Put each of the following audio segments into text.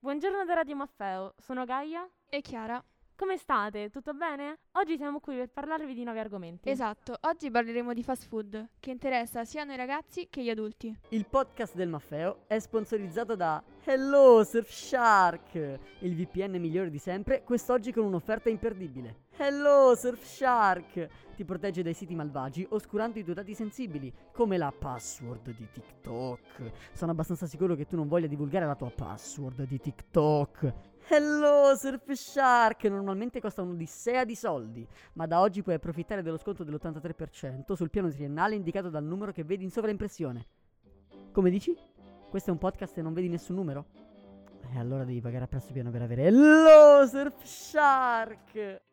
Buongiorno da Radio Maffeo, sono Gaia. E Chiara. Come state? Tutto bene? Oggi siamo qui per parlarvi di nuovi argomenti. Esatto, oggi parleremo di fast food, che interessa sia noi ragazzi che gli adulti. Il podcast del Maffeo è sponsorizzato da Hello Surfshark, il VPN migliore di sempre, quest'oggi con un'offerta imperdibile. Hello Surfshark ti protegge dai siti malvagi oscurando i tuoi dati sensibili, come la password di TikTok. Sono abbastanza sicuro che tu non voglia divulgare la tua password di TikTok. Hello Surfshark normalmente costa un'odissea di soldi, ma da oggi puoi approfittare dello sconto dell'83% sul piano triennale indicato dal numero che vedi in sovraimpressione. Come dici? Questo è un podcast e non vedi nessun numero? E allora devi pagare a prezzo pieno per avere Hello Surfshark!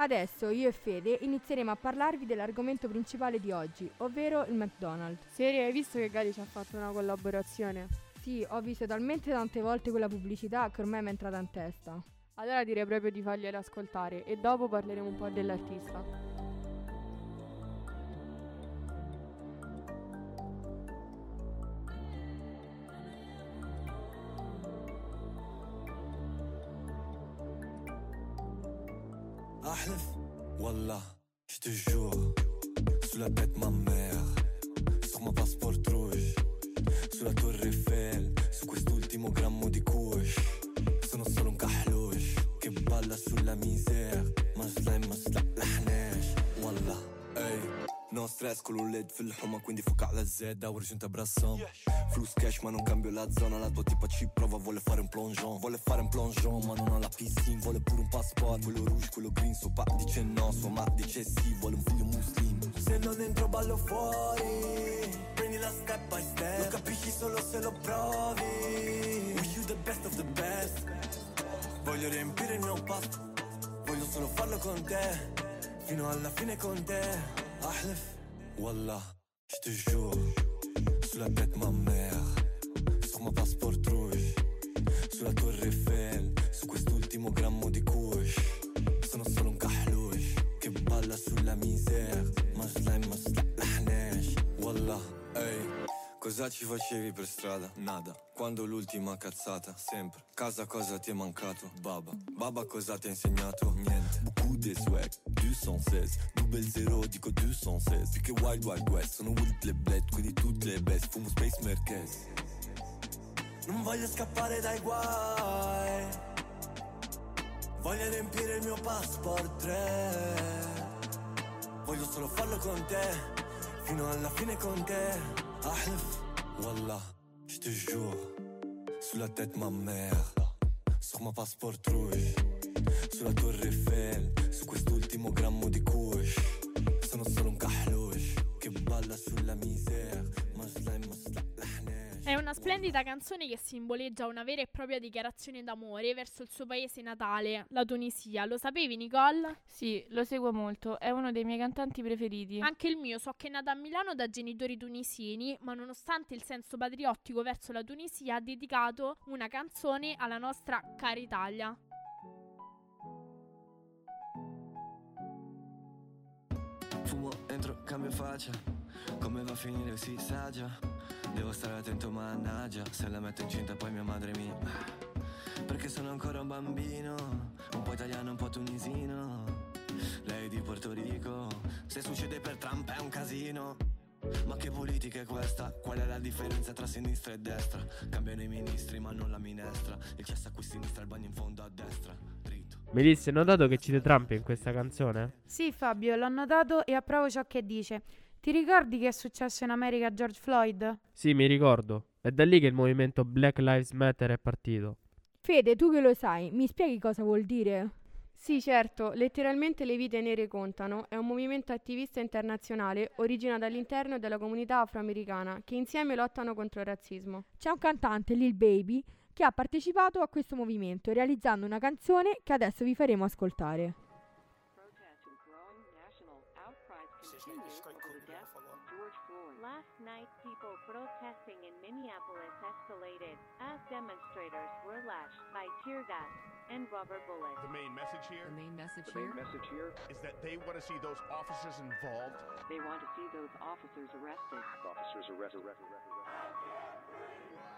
Adesso io e Fede inizieremo a parlarvi dell'argomento principale di oggi, ovvero il McDonald's. Serie, hai visto che Gali ci ha fatto una collaborazione? Sì, ho visto talmente tante volte quella pubblicità che ormai mi è entrata in testa. Allora direi proprio di fargliela ascoltare e dopo parleremo un po' dell'artista. Stress con un LED fil-ħuma quindi fuca alla Z Ora giunta brassam Flus cash ma non cambio la zona La tua tipa ci prova vuole fare un plongeon. Vuole fare un plongeon ma non ha la piscina Vuole pure un passport. Quello rouge, quello green Suo pa dice no, sua ma dice sì Vuole un figlio muslim. Se non entro ballo fuori. Prendila step by step. Lo capisci solo se lo provi. Wish you the best of the best. Voglio riempire il mio pasto. Voglio solo farlo con te. Fino alla fine con te. Ahlef Wallah Je te jure Sous la tête ma mère Sur ma passport rouge Sulla torre Eiffel Su quest'ultimo grammo di kush Sono solo un kahlush Che balla sulla misère Ma slime ma slaḥnax Wallah Ehi Cosa ci facevi per strada? Nada. Quando l'ultima cazzata? Sempre. Casa cosa ti è mancato? Baba. Baba cosa ti ha insegnato? Niente. De swag. 216. Double zero dico 216. Più che Wild Wild West. Sono Wild le bled, quindi tutte le best. Fumo Space Merkez. Non voglio scappare dai guai. Voglio riempire il mio passport 3. Voglio solo farlo con te. Fino alla fine con te. Ahlef, Wallah, je te jure. Sous la tête ma mère. Sur ma passport rouge. sulla torre Eiffel, su quest'ultimo grammo di kush. Sono solo un kahlush che balla sulla miseria. È una splendida canzone che simboleggia una vera e propria dichiarazione d'amore verso il suo paese natale, la Tunisia. Lo sapevi, Nicole? Sì, lo seguo molto, è uno dei miei cantanti preferiti. Anche il mio, so che è nata a Milano da genitori tunisini, ma nonostante il senso patriottico verso la Tunisia ha dedicato una canzone alla nostra cara Italia. Cambio faccia. Come va a finire si sa già. Devo stare attento, mannaggia. Se la metto incinta poi mia madre mi. Perché sono ancora un bambino. Un po' italiano, un po' tunisino. Lei di Porto Rico. Se succede per Trump è un casino. Ma che politica è questa? Qual è la differenza tra sinistra e destra? Cambiano i ministri ma non la minestra. Il cesso a qui sinistra, il bagno in fondo a destra. Melissa, hai notato che cita Trump in questa canzone? Sì, Fabio, l'ho notato e approvo ciò che dice. Ti ricordi che è successo in America a George Floyd? Sì, mi ricordo. È da lì che il movimento Black Lives Matter è partito. Fede, tu che lo sai, mi spieghi cosa vuol dire? Sì, certo, letteralmente le vite nere contano è un movimento attivista internazionale originato all'interno della comunità afroamericana che insieme lottano contro il razzismo. C'è un cantante, Lil Baby, che ha partecipato a questo movimento realizzando una canzone che adesso vi faremo ascoltare. Last night, people protesting in Minneapolis escalated as demonstrators were lashed by tear gas and rubber bullets. The main message here. The main message the here. main message here is that they want to see those officers involved. They want to see those officers arrested. Officers arrested. arrested, arrested,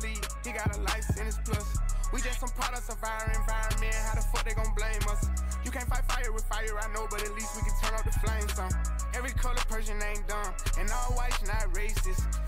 Talib. He got a life plus. We just some products of our environment. How the fuck they gon' blame us? You can't fight fire with fire, I know, but at least we can turn up the flames some. Every color person ain't dumb, and all whites not racist.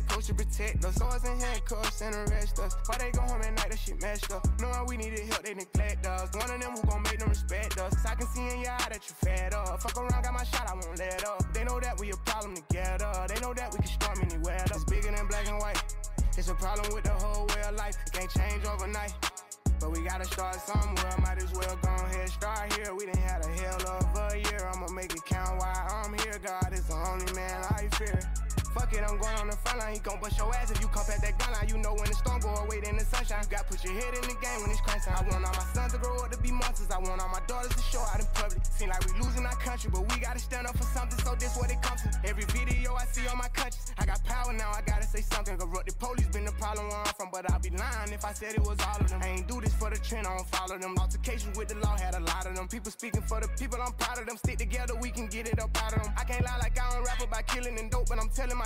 supposed to protect us. Swords and handcuffs and arrest us. Why they go home at night, that shit messed up. Knowing we needed help, they neglect us. One of them who gon' make them respect us. I can see in your eye that you fed up. Fuck around, got my shot, I won't let up. They know that we a problem together. They know that we can storm anywhere. It's bigger than black and white. It's a problem with the whole way of life. It can't change overnight. But we gotta start somewhere. Might as well go ahead, start here. We done had a hell of a year. I'ma make it count while I'm here. God is the only man I fear. Fuck it, I'm going on the front line. He gon' bust your ass if you come past that gun line. You know when the storm go away, then the sunshine. You got put your head in the game when it's crunch. I want all my sons to grow up to be monsters. I want all my daughters to show out in public. Seem like we losing our country, but we gotta stand up for something. So this what it comes to. Every video I see on my conscience, I got power now. I gotta say something. Corrupted police been the problem where I'm from, but I'd be lying if I said it was all of them. I ain't do this for the trend, I don't follow them. Altercations with the law had a lot of them. People speaking for the people, I'm proud of them. Stick together, we can get it up out of them. I can't lie like I don't rap about killing and dope, but I'm telling my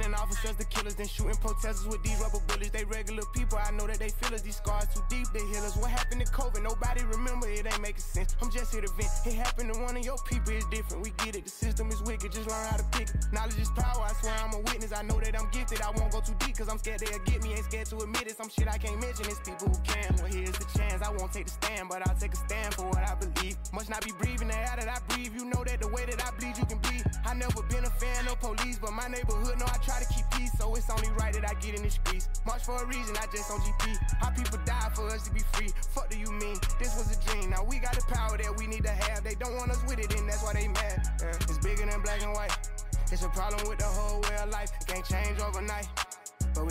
They training officers to killers, then shooting protesters with these rubber bullets. They regular people, I know that they feel us. These scars too deep, they heal us. What happened to COVID? Nobody remember, it ain't making sense. I'm just here to vent. It happened to one of your people, it's different. We get it, the system is wicked, just learn how to pick it. Knowledge is power, I swear I'm a witness. I know that I'm gifted, I won't go too deep, cause I'm scared they'll get me. Ain't scared to admit it, some shit I can't mention. It's people who can. Well, here's the chance. I won't take the stand, but I'll take a stand for what I believe. Must not be breathing the air that I breathe. You know that the way that I bleed, you can bleed. I never been a fan of police, but my neighborhood know I try to keep peace, so it's only right that I get in the streets. March for a reason, I just on GP. How people die for us to be free. Fuck do you mean? This was a dream. Now we got the power that we need to have. They don't want us with it, and that's why they mad. Yeah. It's bigger than black and white. It's a problem with the whole way of life. It can't change overnight.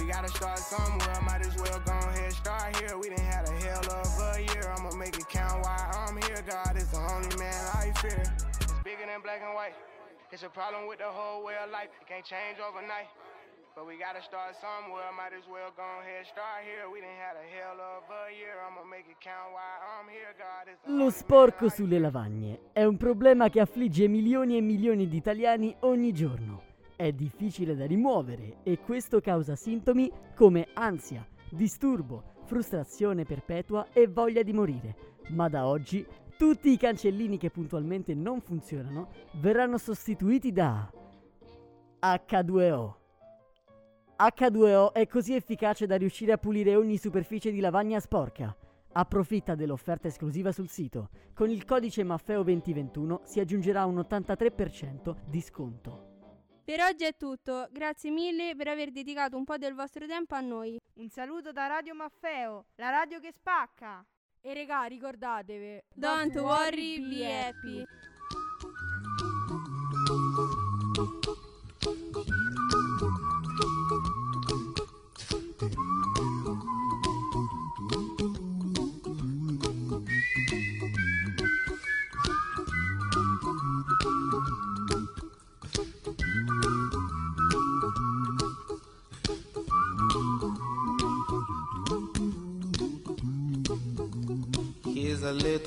Gotta start somewhere. Might as well go ahead, start here. We done had a hell of a year. I'ma make it count why I'm here. God is the only man I fear. It's bigger than black and white. It's a problem with the whole way of life. It can't change overnight. But we gotta start somewhere. Might as well go ahead, start here. We done had a hell of a year. I'ma make it count why I'm here. God is the Lo sporco sulle lavagne è un problema che affligge milioni e milioni di italiani ogni giorno. È difficile da rimuovere e questo causa sintomi come ansia, disturbo, frustrazione perpetua e voglia di morire. Ma da oggi tutti i cancellini che puntualmente non funzionano verranno sostituiti da H2O. H2O è così efficace da riuscire a pulire ogni superficie di lavagna sporca. Approfitta dell'offerta esclusiva sul sito. Con il codice Maffeo 2021 si aggiungerà un 83% di sconto. Per oggi è tutto, grazie mille per aver dedicato un po' del vostro tempo a noi. Un saluto da Radio Maffeo, la radio che spacca. E regà, ricordatevi. Don't worry, be happy.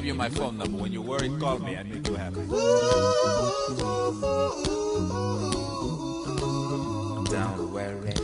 give you my phone number. When you're worried, call me. I make you happy. Don't worry.